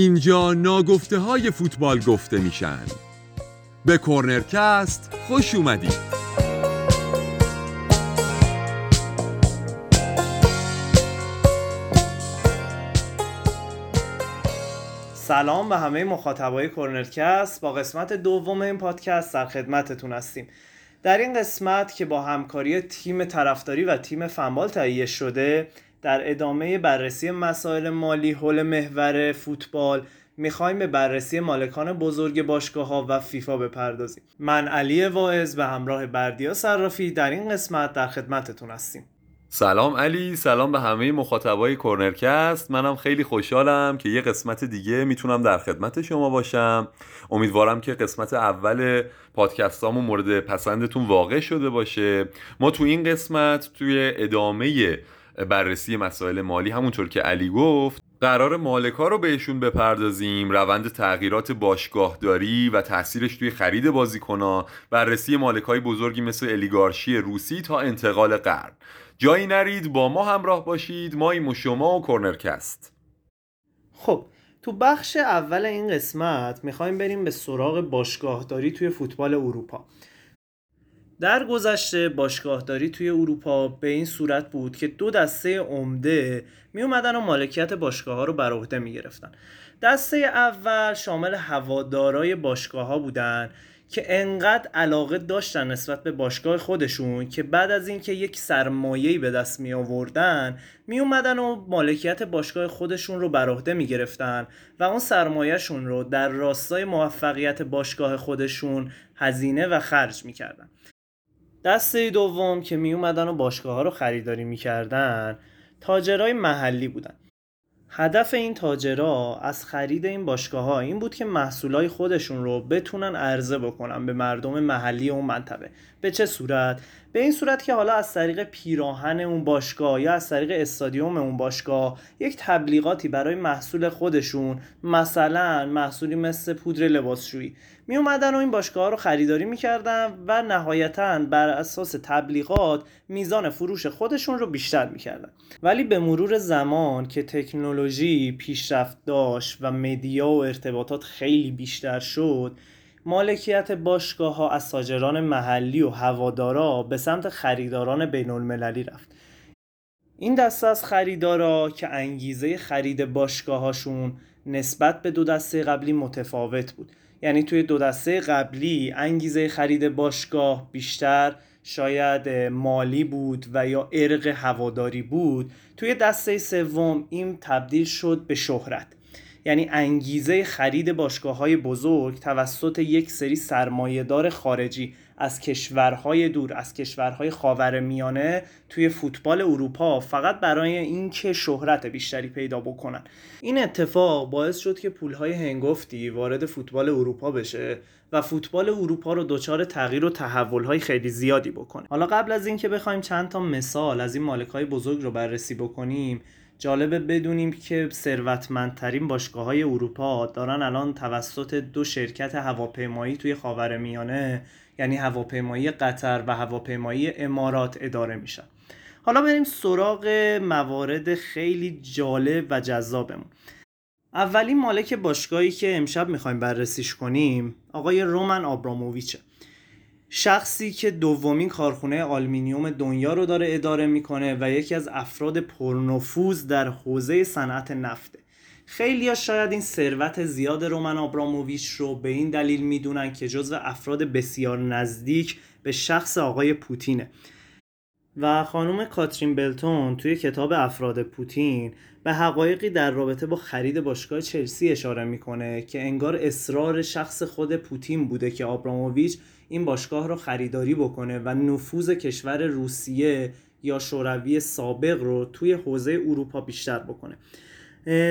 اینجا ناگفته های فوتبال گفته میشن. به کورنرکست خوش اومدید. سلام به همه مخاطبای کورنرکست با قسمت دوم این پادکست در خدمتتون هستیم. در این قسمت که با همکاری تیم طرفداری و تیم فنبال تهیه شده در ادامه بررسی مسائل مالی حول محور فوتبال می‌خوایم به بررسی مالکان بزرگ باشگاه ها و فیفا بپردازیم. من علی واعظ به همراه بردیا صرافی در این قسمت در خدمتتون هستیم. سلام علی سلام به همه مخاطبای کورنرکست. منم خیلی خوشحالم که یه قسمت دیگه می‌تونم در خدمت شما باشم. امیدوارم که قسمت اول پادکستامون مورد پسندتون واقع شده باشه. ما تو این قسمت توی ادامه بررسی مسائل مالی همونطور که علی گفت قرار مالکا رو بهشون بپردازیم روند تغییرات باشگاهداری و تاثیرش توی خرید بازیکنها. بررسی مالکای بزرگی مثل الیگارشی روسی تا انتقال قرن. جایی نرید با ما همراه باشید. ما و شما و کورنرکست. خب تو بخش اول این قسمت می‌خوایم بریم به سراغ باشگاهداری توی فوتبال اروپا. در گذشته باشگاهداری توی اروپا به این صورت بود که دو دسته عمده می اومدن و مالکیت باشگاه ها رو بر عهده می گرفتن دسته اول شامل هوادارای باشگاه ها بودن که انقدر علاقه داشتن نسبت به باشگاه خودشون که بعد از اینکه یک سرمایه‌ای به دست می آوردن می اومدن و مالکیت باشگاه خودشون رو بر عهده می گرفتن و اون سرمایهشون رو در راستای موفقیت باشگاه خودشون هزینه و خرج می کردن. دسته دوم که می اومدن و باشگاه ها رو خریداری می کردن تاجرای محلی بودن. هدف این تاجرا از خرید این باشگاه ها این بود که محصولای خودشون رو بتونن عرضه بکنن به مردم محلی اون منطقه. به چه صورت؟ به این صورت که حالا از طریق پیراهن اون باشگاه یا از طریق استادیوم اون باشگاه یک تبلیغاتی برای محصول خودشون مثلا محصولی مثل پودر لباسشویی می اومدن و این باشگاه رو خریداری می‌کردن و نهایتا بر اساس تبلیغات میزان فروش خودشون رو بیشتر می‌کردن. ولی به مرور زمان که تکنولوژی پیشرفت داشت و مدیا و ارتباطات خیلی بیشتر شد مالکیت باشگاه ها از تاجران محلی و هوادارا به سمت خریداران بین المللی رفت. این دسته از خریدارا که انگیزه خرید باشگاه هاشون نسبت به دو دسته قبلی متفاوت بود. یعنی توی دو دسته قبلی انگیزه خرید باشگاه بیشتر شاید مالی بود و یا ارق هواداری بود. توی دسته سوم این تبدیل شد به شهرت. یعنی انگیزه خرید باشگاه های بزرگ توسط یک سری سرمایهدار خارجی از کشورهای دور از کشورهای خاور میانه توی فوتبال اروپا فقط برای اینکه شهرت بیشتری پیدا بکنن. این اتفاق باعث شد که پولهای هنگفتی وارد فوتبال اروپا بشه و فوتبال اروپا رو دچار تغییر و تحولهای خیلی زیادی بکنه. حالا قبل از اینکه بخوایم چند تا مثال از این مالک بزرگ رو بررسی بکنیم جالبه بدونیم که ثروتمندترین باشگاه های اروپا دارن الان توسط دو شرکت هواپیمایی توی خاورمیانه یعنی هواپیمایی قطر و هواپیمایی امارات اداره میشن. حالا بریم سراغ موارد خیلی جالب و جذابمون. اولین مالک باشگاهی که امشب می‌خوایم بررسیش کنیم آقای رومن آبراموویچه. شخصی که دومین کارخونه آلمینیوم دنیا رو داره اداره می‌کنه و یکی از افراد پرنفوذ در حوزه صنعت نفته. خیلی ها شاید این ثروت زیاد رومن آبراموویچ رو به این دلیل می‌دونن که جزو افراد بسیار نزدیک به شخص آقای پوتینه. و خانم کاترین بلتون توی کتاب افراد پوتین به حقایقی در رابطه با خرید باشگاه چلسی اشاره می‌کنه که انگار اصرار شخص خود پوتین بوده که آبراموویچ این باشگاه رو خریداری بکنه و نفوذ کشور روسیه یا شوروی سابق رو توی حوزه اروپا بیشتر بکنه.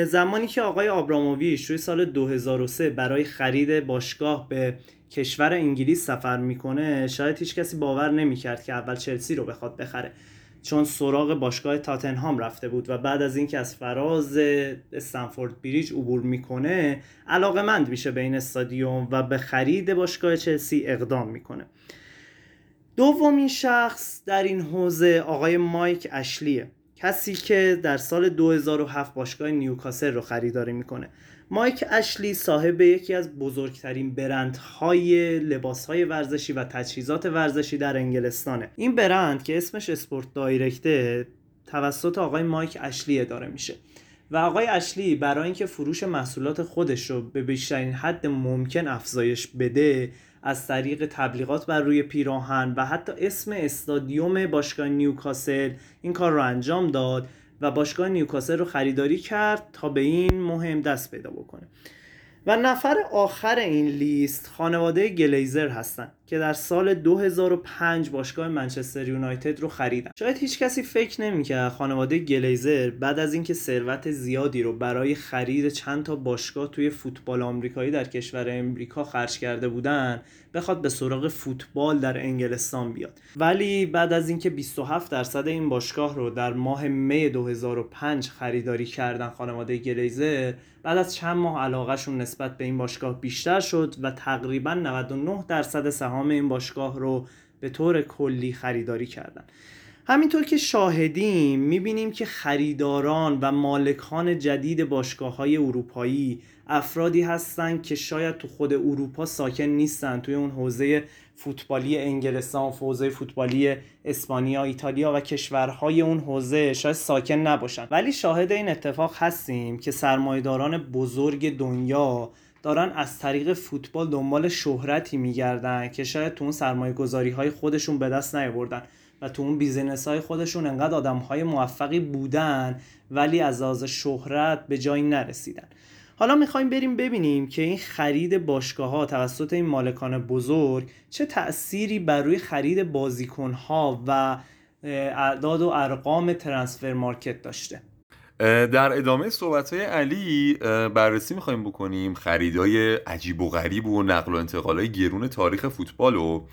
زمانی که آقای آبراموویچ توی سال 2003 برای خرید باشگاه به کشور انگلیس سفر می‌کنه شاید هیچ کسی باور نمی‌کرد که اول چلسی رو بخواد بخره. چون سراغ باشگاه تاتنهام رفته بود و بعد از اینکه از فراز استنفورد بریج عبور می‌کنه علاقه مند میشه به این استادیوم و به خرید باشگاه چلسی اقدام می‌کنه. دومین شخص در این حوزه آقای مایک اشلیه کسی که در سال 2007 باشگاه نیوکاسل رو خریداری می‌کنه. مایک اشلی صاحب یکی از بزرگترین برندهای لباسهای ورزشی و تجهیزات ورزشی در انگلستانه. این برند که اسمش اسپورت دایرکته توسط آقای مایک اشلی اداره میشه. و آقای اشلی برای اینکه فروش محصولات خودش رو به بیشترین حد ممکن افزایش بده از طریق تبلیغات بر روی پیراهن و حتی اسم استادیوم باشگاه نیوکاسل این کار رو انجام داد و باشگاه نیوکاسل رو خریداری کرد تا به این مهم دست پیدا بکنه. و نفر آخر این لیست خانواده گلیزر هستند که در سال 2005 باشگاه منچستر یونایتد رو خریدن. شاید هیچ کسی فکر نمی‌کرد خانواده گلیزر بعد از اینکه ثروت زیادی رو برای خرید چند تا باشگاه توی فوتبال آمریکایی در کشور امریکا خرج کرده بودن بخواد به سراغ فوتبال در انگلستان بیاد. ولی بعد از اینکه 27 درصد این باشگاه رو در ماه می 2005 خریداری کردن خانواده گلیزر بعد از چند ماه علاقهشون نسبت به این باشگاه بیشتر شد و تقریبا 99 درصد سهام این باشگاه رو به طور کلی خریداری کردن. همینطور که شاهدیم می‌بینیم که خریداران و مالکان جدید باشگاه های اروپایی افرادی هستند که شاید تو خود اروپا ساکن نیستن. توی اون حوزه فوتبالی انگلستان حوزه فوتبالی اسپانیا ایتالیا و کشورهای اون حوزه شاید ساکن نباشن. ولی شاهد این اتفاق هستیم که سرمایداران بزرگ دنیا دارن از طریق فوتبال دنبال شهرتی میگردن که شاید تو اون سرمایه گذاری های خودشون به دست نیاوردن و تو اون business های خودشون انقدر آدم های موفقی بودن ولی از لحاظ شهرت به جایی نرسیدن. حالا می‌خوایم بریم ببینیم که این خرید باشگاه ها توسط این مالکان بزرگ چه تأثیری بر روی خرید بازیکن ها و اعداد و ارقام transfer market داشته. در ادامه صحبت های علی بررسی می‌خوایم بکنیم خریدای عجیب و غریب و نقل و انتقال های گرون تاریخ فوتبال و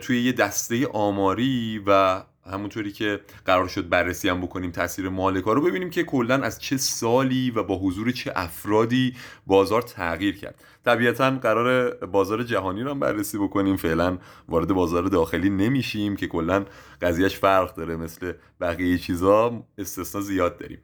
توی یه دسته آماری و همونطوری که قرار شد بررسی هم بکنیم تاثیر مالکا رو ببینیم که کلا از چه سالی و با حضور چه افرادی بازار تغییر کرد. طبیعتا قرار بازار جهانی رو هم بررسی بکنیم. فعلا وارد بازار داخلی نمیشیم که کلا قضیهش فرق داره مثل بقیه چیزا استثنا زیاد داریم.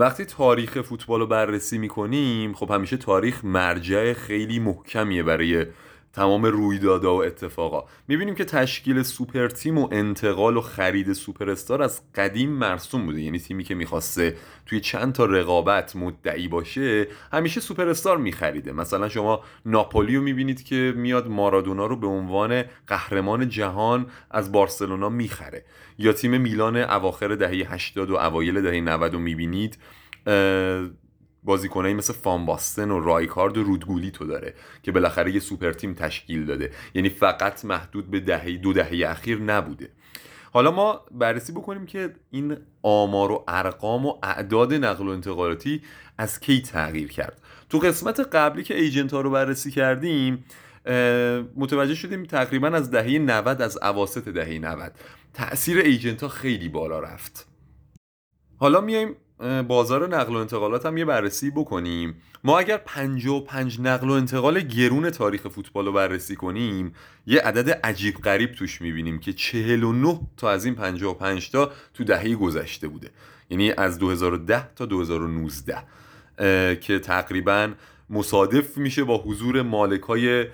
وقتی تاریخ فوتبال رو بررسی می‌کنیم خب همیشه تاریخ مرجع خیلی محکمیه برای تمام رویدادها و اتفاقا. می‌بینیم که تشکیل super team و انتقال و خرید سوپر استار از قدیم مرسوم بوده. یعنی تیمی که می‌خواسته توی چند تا رقابت مدعی باشه همیشه سوپر استار میخریده. مثلا شما ناپولی رو می‌بینید که میاد مارادونا رو به عنوان قهرمان جهان از بارسلونا می‌خره. یا تیم میلان اواخر دهه 80 و اوایل دهه 90 رو می‌بینید بازیکنایی مثل فان باستن و رایکارد و رودگولی تو داره که بالاخره یه سوپر تیم تشکیل داده. یعنی فقط محدود به دهه دو دهه اخیر نبوده. حالا ما بررسی بکنیم که این آمار و ارقام و اعداد نقل و انتقالاتی از کی تغییر کرد. تو قسمت قبلی که ایجنت ها رو بررسی کردیم متوجه شدیم تقریبا از دهه 90 از اواسط دهه 90 تاثیر ایجنت ها خیلی بالا رفت. حالا میایم بازار نقل و انتقالات هم یه بررسی بکنیم. ما اگر 55 نقل و انتقال گرون تاریخ فوتبال رو بررسی کنیم یه عدد عجیب غریب توش می‌بینیم که 49 تا از این 55 تا تو دهه گذشته بوده. یعنی از 2010 تا 2019 که تقریبا مصادف میشه با حضور مالکای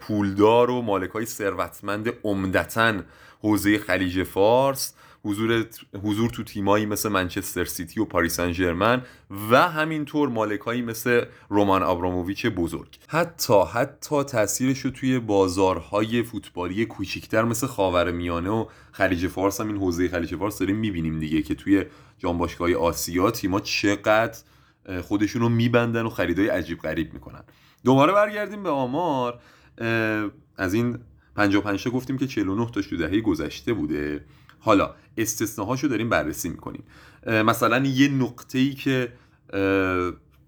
پولدار و مالکای ثروتمند عمدتا حوزه خلیج فارس. حضور حضور تو تیمایی مثل منچستر سیتی و پاریس سن ژرمن و همینطور مالکایی مثل رومان آبراموویچ بزرگ. حتی حتی تاثیرش رو توی بازارهای فوتبالی کوچیکتر مثل خاورمیانه و خلیج فارس هم این حوزه خلیج فارس داریم می‌بینیم دیگه که توی جام آسیا تیما چقدر خودشون رو میبندن و خریدای عجیب غریب می‌کنن. دوباره برگردیم به آمار. از این 55 تا گفتیم که 49 تاش تو دهه گذشته بوده. حالا استثناهاشو داریم بررسی می‌کنیم. مثلا یه نقطه ای که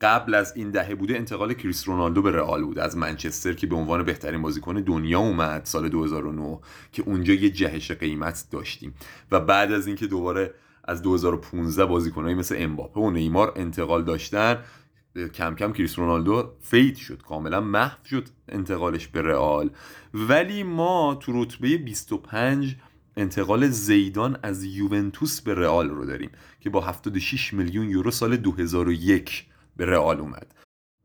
قبل از این دهه بوده انتقال کریس رونالدو به رئال بود. از منچستر که به عنوان بهترین بازیکن دنیا اومد سال 2009 که اونجا یه جهش قیمت داشتیم. و بعد از اینکه دوباره از 2015 بازیکنایی مثل امباپه و نیمار انتقال داشتن کم کم کریس رونالدو fade شد. کاملا محو شد انتقالش به رئال. ولی ما تو رتبه 25 انتقال زیدان از یوونتوس به رئال رو داریم که با 76 میلیون یورو سال 2001 به رئال اومد.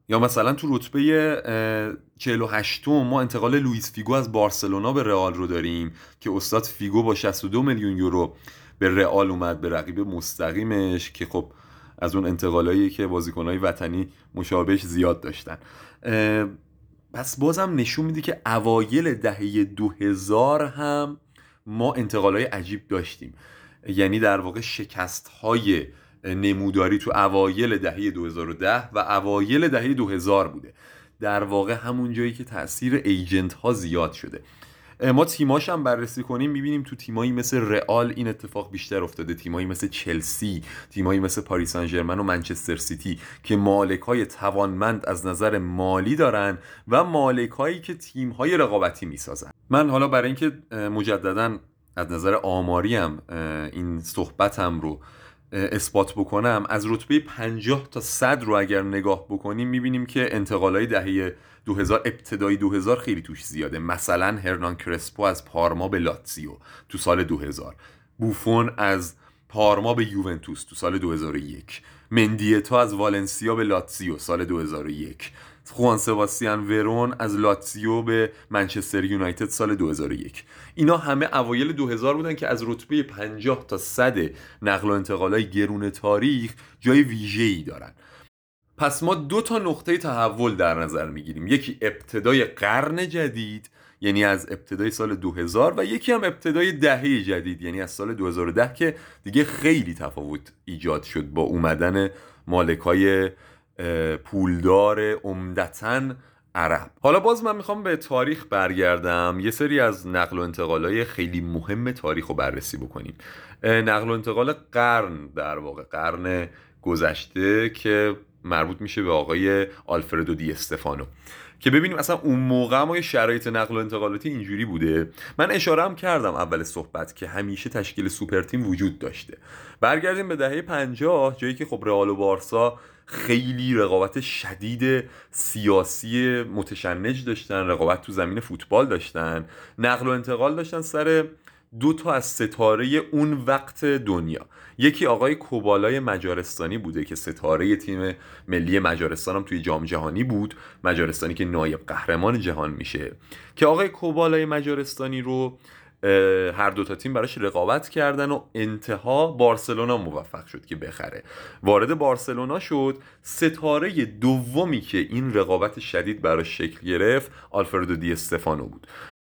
یا مثلا تو رتبه 48 ما انتقال لوئیس فیگو از بارسلونا به رئال رو داریم که استاد فیگو با 62 میلیون یورو به رئال اومد به رقیب مستقیمش که خب از اون انتقالایی که بازیکنهای وطنی مشابهش زیاد داشتن. پس بازم نشون میده که اوایل دهه 2000 هم ما انتقالای عجیب داشتیم. یعنی در واقع شکست های نموداری تو اوایل دهه 2010 و اوایل دهه 2000 بوده. در واقع همون جایی که تاثیر ایجنت ها زیاد شده. ما تیماش هم بررسی کنیم می‌بینیم تو تیمایی مثل رئال این اتفاق بیشتر افتاده. تیمایی مثل چلسی تیمایی مثل پاریس سن و منچستر سیتی که مالک های توانمند از نظر مالی دارن و مالک هایی که تیم های رقابتی می‌سازن. من حالا برای اینکه مجددا از نظر آماری هم این صحبتم رو اثبات بکنم از رتبه 50 تا 100 رو اگر نگاه بکنیم می‌بینیم که انتقالای دهه 2000 ابتدای 2000 خیلی توش زیاده. مثلا هرنان کرسپو از پارما به لاتزیو تو سال 2000 بوفون از پارما به یوونتوس تو سال 2001 مندیتا از والنسیا به لاتزیو سال 2001 خوان سباستیان ورون از لاتزیو به منچستر یونایتد سال 2001 اینا همه اوایل 2000 بودن که از رتبه 50 تا 100 نقل و انتقالای گرون تاریخ جای ویژه‌ای دارن. پس ما دو تا نقطه تحول در نظر می‌گیریم. یکی ابتدای قرن جدید یعنی از ابتدای سال 2000 و یکی هم ابتدای دهه جدید یعنی از سال 2010 که دیگه خیلی تفاوت ایجاد شد با اومدن مالکای پولدار عمدتا عرب. حالا باز من می‌خوام به تاریخ برگردم. یه سری از نقل و انتقالای خیلی مهم تاریخ رو بررسی بکنیم. نقل و انتقال قرن در واقع قرن گذشته که مربوط میشه به آقای آلفردو دی استفانو. که ببینیم اصلا اون موقع ما شرایط نقل و انتقالاتی اینجوری بوده؟ من اشاره هم کردم اول صحبت که همیشه تشکیل سوپر تیم وجود داشته. برگردیم به دهه 50 جایی که خب رئال و بارسا خیلی رقابت شدید سیاسی متشنج داشتن رقابت تو زمین فوتبال داشتن نقل و انتقال داشتن سر دو تا از ستاره اون وقت دنیا. یکی آقای کوبالای مجارستانی بوده که ستاره تیم ملی مجارستان هم توی جام جهانی بود مجارستانی که نایب قهرمان جهان میشه. که آقای کوبالای مجارستانی رو هر دو تا تیم براش رقابت کردن و انتها بارسلونا موفق شد که بخره. وارد بارسلونا شد ستاره دومی که این رقابت شدید براش شکل گرفت آلفردو دی استفانو بود.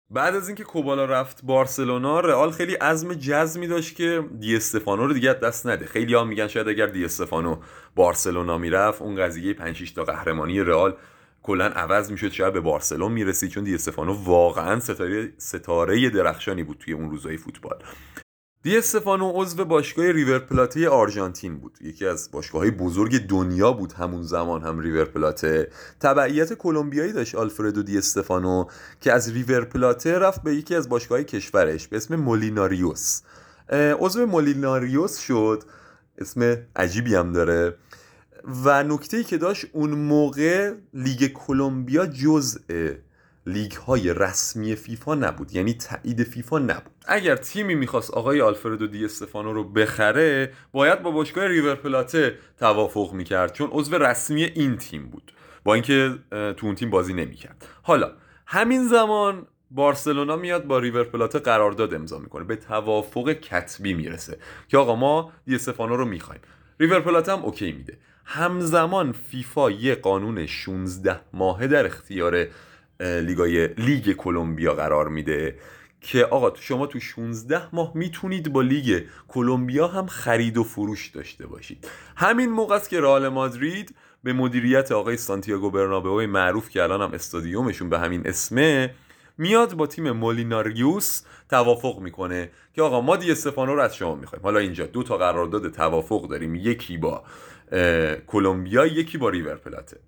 بعد از اینکه کوبالا رفت بارسلونا رئال خیلی عزم جزمی داشت که دی استفانو رو دیگه دست نده. خیلی ها میگن شاید اگر دی استفانو بارسلونا می‌رفت اون قضیه 5 تا قهرمانی رئال کلا عوض می‌شد شاید به بارسلون می‌رسید چون دی استفانو واقعا ستاره ستاره درخشانی بود توی اون روزهای فوتبال. دی استفانو عضو باشگاه ریور پلاته آرژانتین بود. یکی از باشگاه بزرگ دنیا بود همون زمان هم ریور پلاته. تابعیت کلمبیایی داشت آلفردو دی استفانو که از ریور پلاته رفت به یکی از باشگاه کشورش به اسم میلیوناریوس. عضو میلیوناریوس شد. اسم عجیبی هم داره. و نکته که داشت اون موقع لیگ کلمبیا جزء لیگ های رسمی فیفا نبود یعنی تایید فیفا نبود. اگر تیمی می‌خواست آقای آلفردو دی استفانو رو بخره باید با باشگاه ریور پلاته توافق می‌کرد چون عضو رسمی این تیم بود. با اینکه تو اون تیم بازی نمی‌کرد. حالا همین زمان بارسلونا میاد با ریور پلاته قرارداد امضا می‌کنه. به توافق کتبی می‌رسه که آقا ما دی استفانو رو می‌خوایم. ریور پلاته هم OK میده. همزمان فیفا یه قانون 16 ماهه در اختیار لیگای لیگ کلمبیا قرار میده که آقا شما تو 16 ماه می‌تونید با لیگ کلمبیا هم خرید و فروش داشته باشید. همین موقع است که رئال مادرید به مدیریت آقای سانتیاگو برنابئو معروف که الان هم استادیومشون به همین اسمه میاد با تیم مولیناریوس توافق می‌کنه که آقا ما دی استفانو رو از شما می‌خوایم. حالا اینجا دو تا قرارداد توافق داریم. یکی با کلمبیا یکی با ریور پلاته.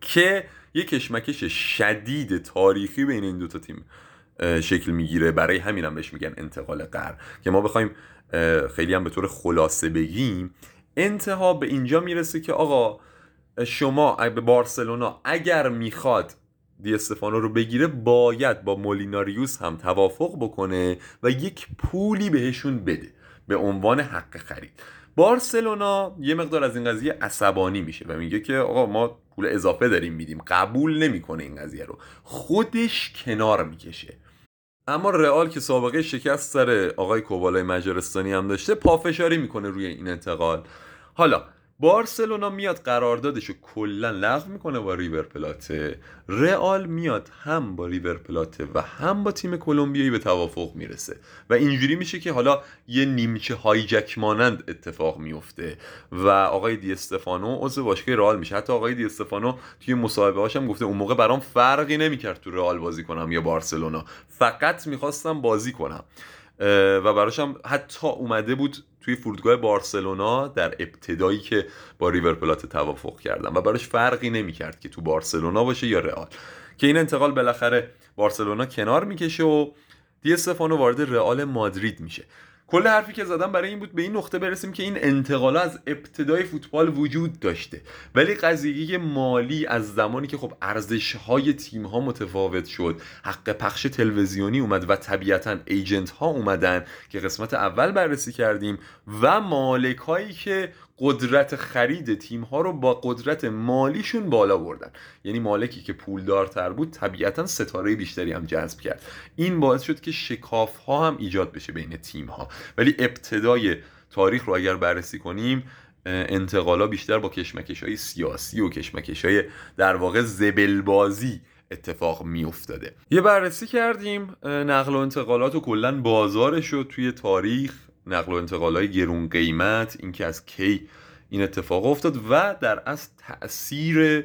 که یک کشمکش شدید تاریخی بین این دوتا تیم شکل می‌گیره. برای همین هم بهش میگن انتقال قرن. که ما بخوایم خیلی هم به طور خلاصه بگیم انتها به اینجا می‌رسه که آقا شما به بارسلونا اگر می‌خواد دی استفانو رو بگیره باید با مولیناریوس هم توافق بکنه و یک پولی بهشون بده به عنوان حق خرید. بارسلونا یه مقدار از این قضیه عصبانی میشه و میگه که آقا ما پول اضافه داریم میدیم قبول نمی‌کنه این قضیه رو. خودش کنار می‌کشه. اما رئال که سابقه شکست سر آقای کوبالای مجارستانی هم داشته پافشاری می‌کنه روی این انتقال. حالا بارسلونا میاد قراردادش رو کلا لغو می‌کنه با ریور پلاته. رئال میاد هم با ریور پلاته و هم با تیم کلمبیایی به توافق می‌رسه. و اینجوری میشه که حالا یه نیمچه هایجک مانند اتفاق میفته و آقای دی استفانو عضو باشگاه رئال میشه. حتی آقای دی استفانو توی مصاحبه هاشم گفته اون موقع برام فرقی نمی‌کرد تو رئال بازی کنم یا بارسلونا. فقط می‌خواستم بازی کنم. و براشم حتی اومده بود توی فرودگاه بارسلونا در ابتدایی که با ریور پلات توافق کردم و براش فرقی نمی‌کرد که تو بارسلونا باشه یا رئال. که این انتقال بالاخره بارسلونا کنار می‌کشه و دی استفانو وارد رئال مادرید میشه. کل حرفی که زدم برای این بود به این نقطه برسیم که این انتقال از ابتدای فوتبال وجود داشته. ولی قضیه مالی از زمانی که خب ارزش های تیم ها متفاوت شد حق پخش تلویزیونی اومد و طبیعتا ایجنت ها اومدن که قسمت اول بررسی کردیم و مالک هایی که قدرت خرید تیم ها رو با قدرت مالیشون بالا بردن. یعنی مالکی که پولدارتر بود طبیعتا ستاره بیشتری هم جذب کرد. این باعث شد که شکاف ها هم ایجاد بشه بین تیم ها ولی ابتدای تاریخ رو اگر بررسی کنیم انتقالا بیشتر با کشمکش های سیاسی و کشمکش های در واقع زبلبازی اتفاق می افتاده یه بررسی کردیم نقل و انتقالات و کلا بازارش رو توی تاریخ. نقل و انتقال های گرون قیمت اینکه از کی این اتفاق افتاد و در از تاثیر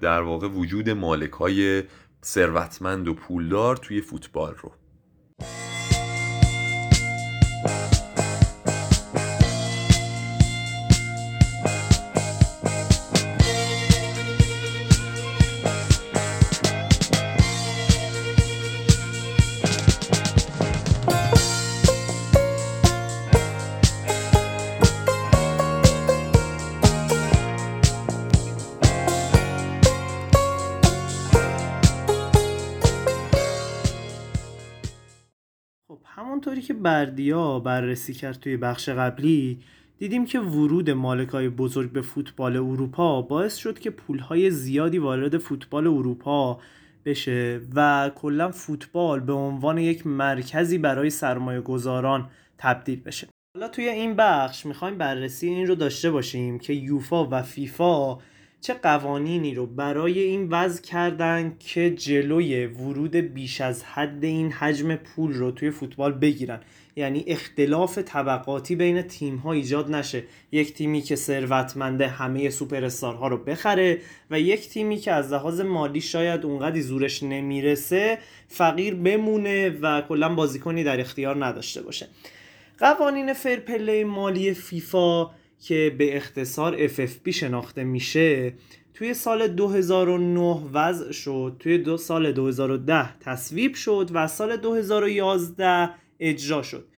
در واقع وجود مالک های ثروتمند و پولدار توی فوتبال رو. بردیا بررسی کرد توی بخش قبلی دیدیم که ورود مالکای بزرگ به فوتبال اروپا باعث شد که پولهای زیادی وارد فوتبال اروپا بشه و کلا فوتبال به عنوان یک مرکزی برای سرمایه گذاران تبدیل بشه. حالا توی این بخش می‌خوایم بررسی این رو داشته باشیم که یوفا و فیفا چه قوانینی رو برای این وضع کردن که جلوی ورود بیش از حد این حجم پول رو توی فوتبال بگیرن؟ یعنی اختلاف طبقاتی بین تیم ها ایجاد نشه. یک تیمی که ثروتمنده همه سوپر ها رو بخره و یک تیمی که از لحاظ مالی شاید اونقدی زورش نمی‌رسه فقیر بمونه و کلا بازیکنی در اختیار نداشته باشه. قوانین فرپله مالی فیفا که به اختصار FFP شناخته میشه توی سال 2009 وضع شد توی دو سال 2010 تصویب شد و سال 2011 اجرا شد.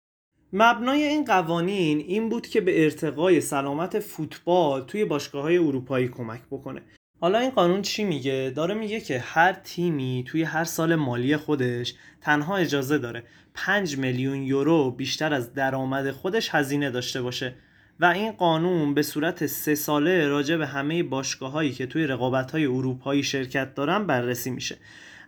مبنای این قوانین این بود که به ارتقای سلامت فوتبال توی باشگاه های اروپایی کمک بکنه. حالا این قانون چی میگه؟ داره میگه که هر تیمی توی هر سال مالی خودش تنها اجازه داره 5 میلیون یورو بیشتر از درآمد خودش هزینه داشته باشه. و این قانون به صورت سه ساله راجع به همه باشگاه هایی که توی رقابت های اروپایی شرکت دارن بررسی میشه.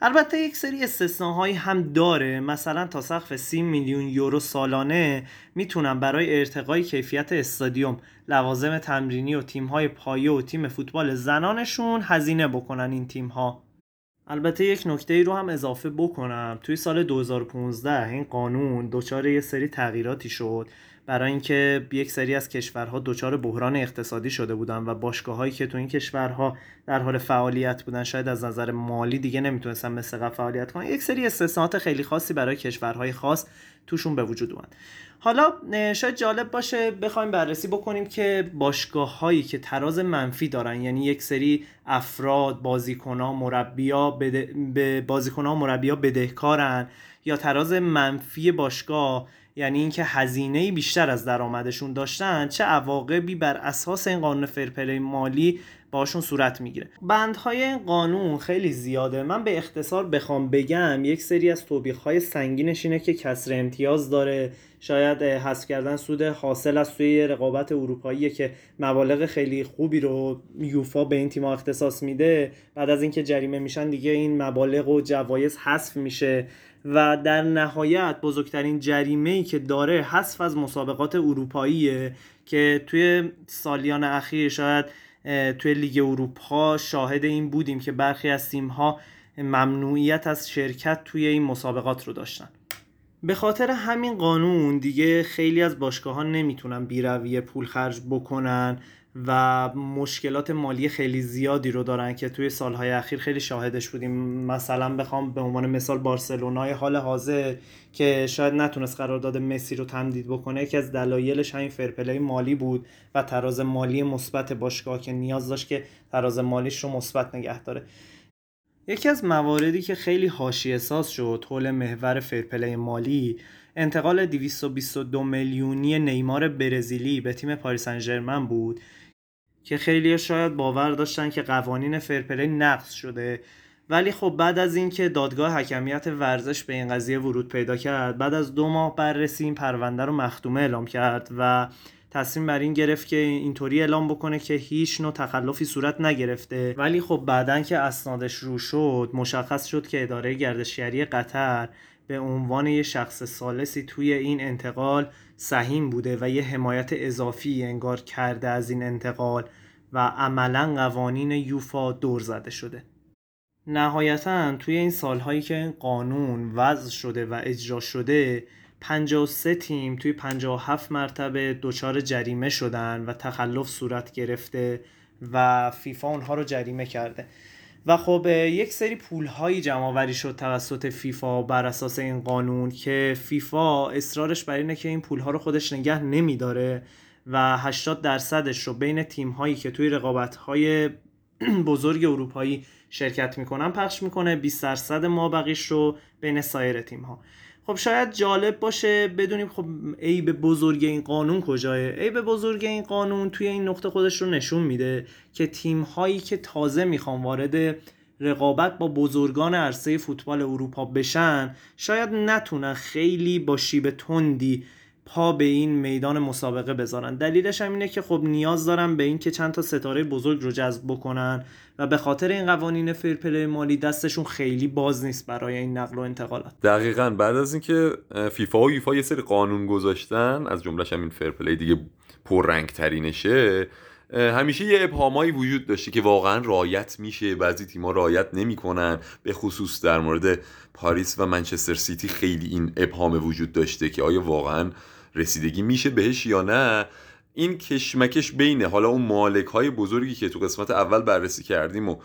البته یک سری استثناهایی هم داره. مثلا تا سقف 30 میلیون یورو سالانه می‌تونن برای ارتقای کیفیت استادیوم لوازم تمرینی و تیم‌های پایه و تیم فوتبال زنانشون هزینه بکنن این تیم‌ها. البته یک نکته ای رو هم اضافه بکنم. توی سال 2015 این قانون دچار یه سری تغییراتی شد. برای اینکه یک سری از کشورها دچار بحران اقتصادی شده بودن و باشگاهایی که تو این کشورها در حال فعالیت بودن شاید از نظر مالی دیگه نمی‌تونستن مثل قبل فعالیت کنن. یک سری استثناءات خیلی خاصی برای کشورهای خاص توشون به وجود اومد. حالا شاید جالب باشه بخوایم بررسی بکنیم که باشگاه هایی که تراز منفی دارن یعنی یک سری افراد بازیکنها مربیا بده... به بازیکنها مربیا بدهکارن یا تراز منفی باشگاه یعنی اینکه هزینه بیشتر از درآمدشون داشتن چه عواقبی بر اساس این قانون فرپلی مالی باشون صورت می‌گیره. بندهای این قانون خیلی زیاده. من به اختصار بخوام بگم یک سری از توبیخ‌های سنگینش اینه که کسر امتیاز داره. شاید حذف کردن سود حاصل از توی رقابت اروپایی که مبالغ خیلی خوبی رو یوفا به این تیم اختصاص میده. بعد از اینکه جریمه میشن دیگه این مبالغ و جوایز حذف میشه. و در نهایت بزرگترین جریمه ای که داره حذف از مسابقات اروپاییه که توی سالیان اخیر شاید توی لیگ اروپا شاهد این بودیم که برخی از تیم‌ها ممنوعیت از شرکت توی این مسابقات رو داشتن. به خاطر همین قانون دیگه خیلی از باشگاه ها نمی‌تونن بیرویه پول خرج بکنن. و مشکلات مالی خیلی زیادی رو دارن که توی سالهای اخیر خیلی شاهدش بودیم. مثلا بخوام به عنوان مثال بارسلونای حال حاضر که شاید نتونست قرارداد مسی رو تمدید بکنه یکی از دلایلش همین fair play مالی بود و تراز مالی مثبت باشگاه که نیاز داشت که تراز مالیش رو مثبت نگه داره. یکی از مواردی که خیلی حاشیه ساز شد حول محور fair play مالی انتقال 222 میلیونی نیمار برزیلی به تیم پاریس سن بود که خیلی شاید باور داشتن که قوانین fair play نقض شده. ولی خب بعد از اینکه دادگاه حکمیت ورزش به این قضیه ورود پیدا کرد بعد از دو ماه بررسی این پرونده رو مختومه اعلام کرد و تصمیم بر این گرفت که اینطوری اعلام بکنه که هیچ نوع تخلفی صورت نگرفته. ولی خب بعدا که اسنادش رو شد مشخص شد که اداره گردشگری قطر به عنوان یه شخص سالسی توی این انتقال سهیم بوده و یه حمایت اضافی انگار کرده از این انتقال و عملا قوانین یوفا دور زده شده. نهایتا توی این سالهایی که قانون وضع شده و اجرا شده 53 تیم توی 57 مرتبه دچار جریمه شدن و تخلف صورت گرفته و فیفا اونها رو جریمه کرده. و خب یک سری پول هایی جمع آوری شد توسط فیفا بر اساس این قانون که فیفا اصرارش بر اینه که این پول ها رو خودش نگه نمیداره و 80 درصدش رو بین تیم هایی که توی رقابت های بزرگ اروپایی شرکت می‌کنن پخش می‌کنه 20 درصد ما بقیش رو بین سایر تیم ها خب شاید جالب باشه بدونیم خب عیب بزرگ این قانون کجاه عیب بزرگ این قانون توی این نقطه خودش رو نشون میده که تیم هایی که تازه می‌خوان وارد رقابت با بزرگان عرصه فوتبال اروپا بشن شاید نتونن خیلی با شیب تندی پا به این میدان مسابقه بذارن. دلیلش هم اینه که خب نیاز دارن به اینکه چند تا ستاره بزرگ رو جذب بکنن و به خاطر این قوانین fair play مالی دستشون خیلی باز نیست برای این نقل و انتقالات. دقیقا. بعد از اینکه فیفا و یوفا یه سری قانون گذاشتن از جملهش هم این fair play دیگه پررنگ ترینشه همیشه یه ابهامایی وجود داشته که واقعا رعایت میشه. بعضی تیم‌ها رعایت نمی‌کنن. به خصوص در مورد پاریس و منچستر سیتی خیلی این ابهام وجود داشته که آیا واقعا رسیدگی میشه بهش یا نه این کشمکش بینه. حالا اون مالک های بزرگی که تو قسمت اول بررسی کردیم و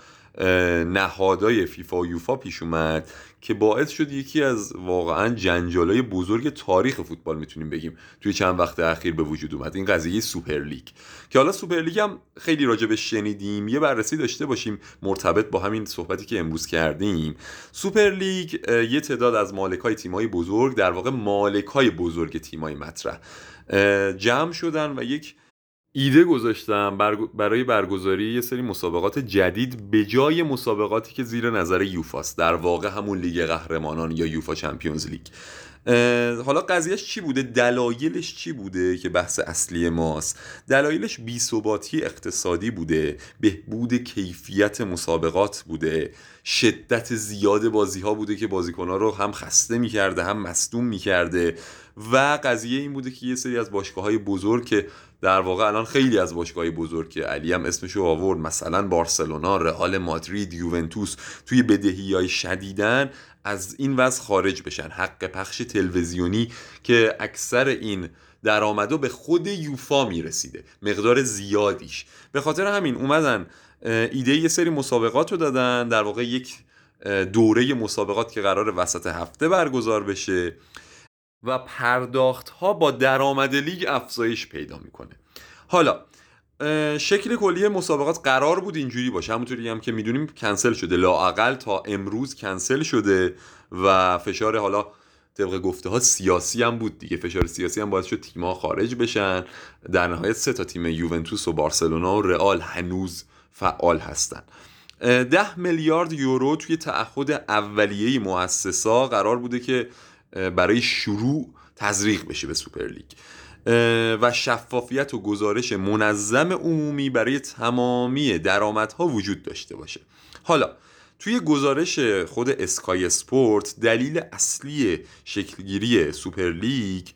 نهادای فیفا و یوفا پیش اومد که باعث شد یکی از واقعا جنجالای بزرگ تاریخ فوتبال می‌تونیم بگیم توی چند وقت اخیر به وجود اومد. این قضیه سوپر لیگ. که حالا سوپر لیگ هم خیلی راجبش شنیدیم یه بررسی داشته باشیم مرتبط با همین صحبتی که امروز کردیم. سوپر لیگ یه تعداد از مالک های تیمای بزرگ در واقع مالک های بزرگ تیمای مطرح. جمع شدن و یک ایده گذاشتن برای برگزاری یه سری مسابقات جدید به جای مسابقاتی که زیر نظر یوفاست در واقع همون لیگ قهرمانان یا یوفا Champions League. حالا قضیهش چی بوده؟ دلایلش چی بوده که بحث اصلی ماست؟ دلایلش بیثباتی اقتصادی بوده بهبود کیفیت مسابقات بوده شدت زیاد بازی ها بوده که بازیکن رو هم خسته می‌کرده هم مصدوم می‌کرده. و قضیه این بوده که یه سری از باشگاه های بزرگ که در واقع الان خیلی از باشگاه بزرگ که علی هم اسمشو آورد مثلا بارسلونا، رئال مادرید، یوونتوس توی بدهی های شدیدن از این وضع خارج بشن. حق پخش تلویزیونی که اکثر این درآمدا به خود یوفا می‌رسیده مقدار زیادیش. به خاطر همین اومدن ایده یه سری مسابقات رو دادن در واقع یک دوره مسابقات که قرار وسط هفته برگزار بشه. و پرداخت ها با درآمد لیگ افزایش پیدا می‌کنه. حالا شکل کلی مسابقات قرار بود اینجوری باشه. همونطوری هم که می‌دونیم کنسل شده. لااقل تا امروز کنسل شده و فشار حالا طبق گفته ها سیاسی هم بود دیگه. فشار سیاسی هم باعث شد تیم‌ها خارج بشن. در نهایت سه تا تیم یوونتوس و بارسلونا و رئال هنوز فعال هستن. ده میلیارد یورو توی تعهد اولیه مؤسسا قرار بوده که برای شروع تزریق بشه به سوپرلیگ و شفافیت و گزارش منظم عمومی برای تمامی درآمدها وجود داشته باشه. حالا توی گزارش خود Sky Sport دلیل اصلی شکلگیری سوپرلیگ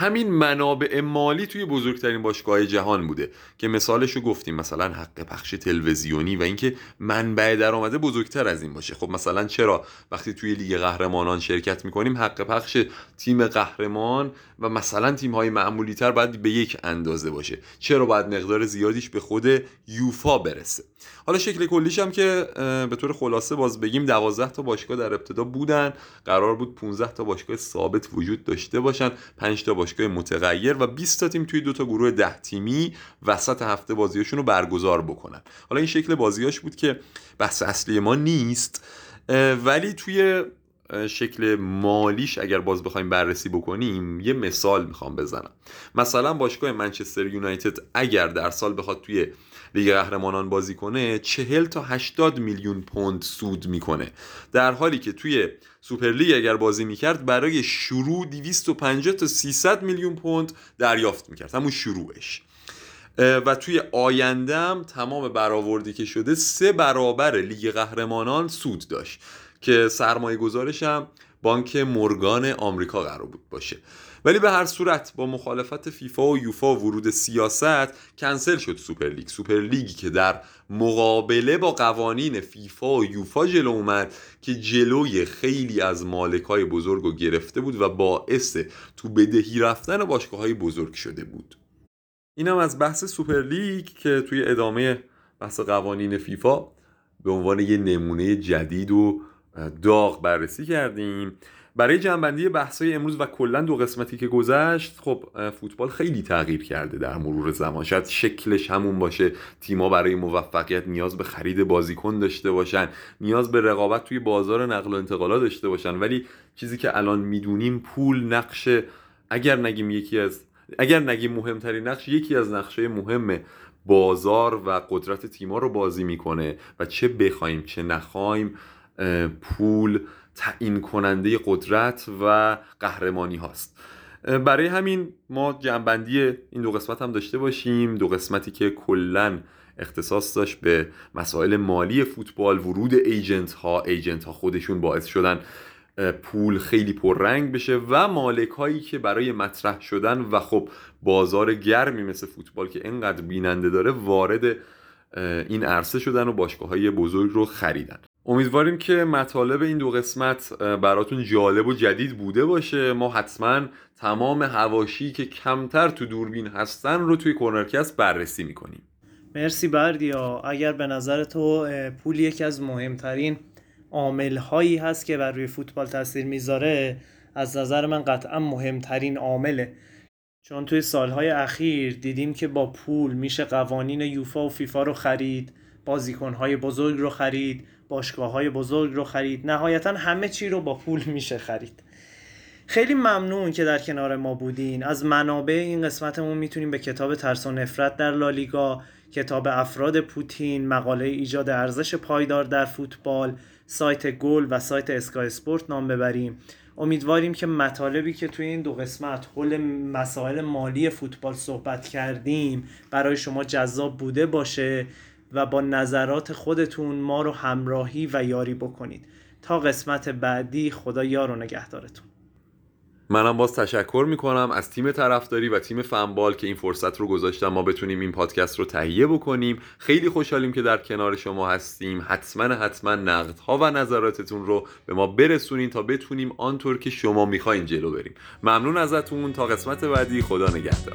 همین منابع مالی توی بزرگترین باشگاه جهان بوده که مثالش رو گفتیم مثلا حق پخش تلویزیونی و اینکه منبع درآمده بزرگتر از این باشه. خب مثلا چرا وقتی توی لیگ قهرمانان شرکت می‌کنیم حق پخش تیم قهرمان و مثلا تیم های معمولی تر باید به یک اندازه باشه؟ چرا باید مقدار زیادیش به خود یوفا برسه؟ حالا شکل کلیش هم که به طور خلاصه باز بگیم 12 تا باشگاه در ابتدا بودن. قرار بود 15 تا باشگاه ثابت وجود داشته باشن. 5 تا باشگاه متغیر و 20 تا تیم توی دو تا گروه 10 تیمی وسط هفته بازیاشون رو برگزار بکنن. حالا این شکل بازیاش بود که بحث اصلی ما نیست ولی توی شکل مالیش اگر باز بخوایم بررسی بکنیم یه مثال می‌خوام بزنم. مثلا باشگاه منچستر یونایتد اگر در سال بخواد توی لیگ قهرمانان بازی کنه 40 تا 80 میلیون پوند سود می‌کنه. در حالی که توی سوپر لیگ اگر بازی می‌کرد برای شروع 250 تا 300 میلیون پوند دریافت می‌کرد. همون شروعش. و توی آیندهم تمام برآوردی که شده سه برابر لیگ قهرمانان سود داشت که سرمایه گذارش هم بانک مورگان آمریکا قرار بود باشه. ولی به هر صورت با مخالفت فیفا و یوفا ورود سیاست کنسل شد سوپر لیگ. سوپر لیگی که در مقابله با قوانین فیفا و یوفا جلو اومد که جلوی خیلی از مالکای بزرگ رو گرفته بود و باعث تو بدهی رفتن باشگاه های بزرگ شده بود. اینم از بحث سوپر لیگ که توی ادامه بحث قوانین فیفا به عنوان یه نمونه جدید و داغ بررسی کردیم. برای جنبندی بحثای امروز و کلا دو قسمتی که گذشت خب فوتبال خیلی تغییر کرده در مرور زمان. شاید شکلش همون باشه. تیما برای موفقیت نیاز به خرید بازیکن داشته باشن نیاز به رقابت توی بازار نقل و انتقالات داشته باشن. ولی چیزی که الان می‌دونیم پول نقش اگر نگیم یکی از اگر نگیم مهمترین نقش یکی از نقشه مهم بازار و قدرت تیما رو بازی می‌کنه. و چه بخوایم چه نخوایم پول تعیین کننده قدرت و قهرمانی هاست. برای همین ما جنبندی این دو قسمت هم داشته باشیم. دو قسمتی که کلا اختصاص داشت به مسائل مالی فوتبال ورود ایجنت ها ایجنت ها خودشون باعث شدن پول خیلی پررنگ بشه و مالک هایی که برای مطرح شدن و خب بازار گرمی مثل فوتبال که انقدر بیننده داره وارد این عرصه شدن و باشگاه های بزرگ رو خریدن. امیدواریم که مطالب این دو قسمت براتون جالب و جدید بوده باشه. ما حتما تمام هواشی که کمتر تو دوربین هستن رو توی کورنرکست بررسی می‌کنیم. مرسی بردیا. اگر به نظر تو پول یکی از مهمترین عامل هایی هست که بر روی فوتبال تاثیر می‌ذاره از نظر من قطعا مهمترین عامله. چون توی سالهای اخیر دیدیم که با پول میشه قوانین یوفا و فیفا رو خرید. بازیکنهای بزرگ رو خرید باشگاه های بزرگ رو خرید. نهایتا همه چی رو با پول میشه خرید. خیلی ممنون که در کنار ما بودین. از منابع این قسمتمون می‌تونیم به کتاب ترس و نفرت در لالیگا کتاب افراد پوتین مقاله ایجاد ارزش پایدار در فوتبال سایت گل و سایت اسکای سپورت نام ببریم. امیدواریم که مطالبی که توی این دو قسمت حول مسائل مالی فوتبال صحبت کردیم برای شما جذاب بوده باشه. و با نظرات خودتون ما رو همراهی و یاری بکنید. تا قسمت بعدی خدا یار و نگهدارتون. منم باز تشکر می‌کنم از تیم طرفداری و تیم فنبال که این فرصت رو گذاشتم ما بتونیم این پادکست رو تهیه بکنیم. خیلی خوشحالیم که در کنار شما هستیم. حتما حتما نقدها و نظراتتون رو به ما برسونین تا بتونیم آنطور که شما می‌خواین جلو بریم. ممنون ازتون. تا قسمت بعدی خدا نگهدار.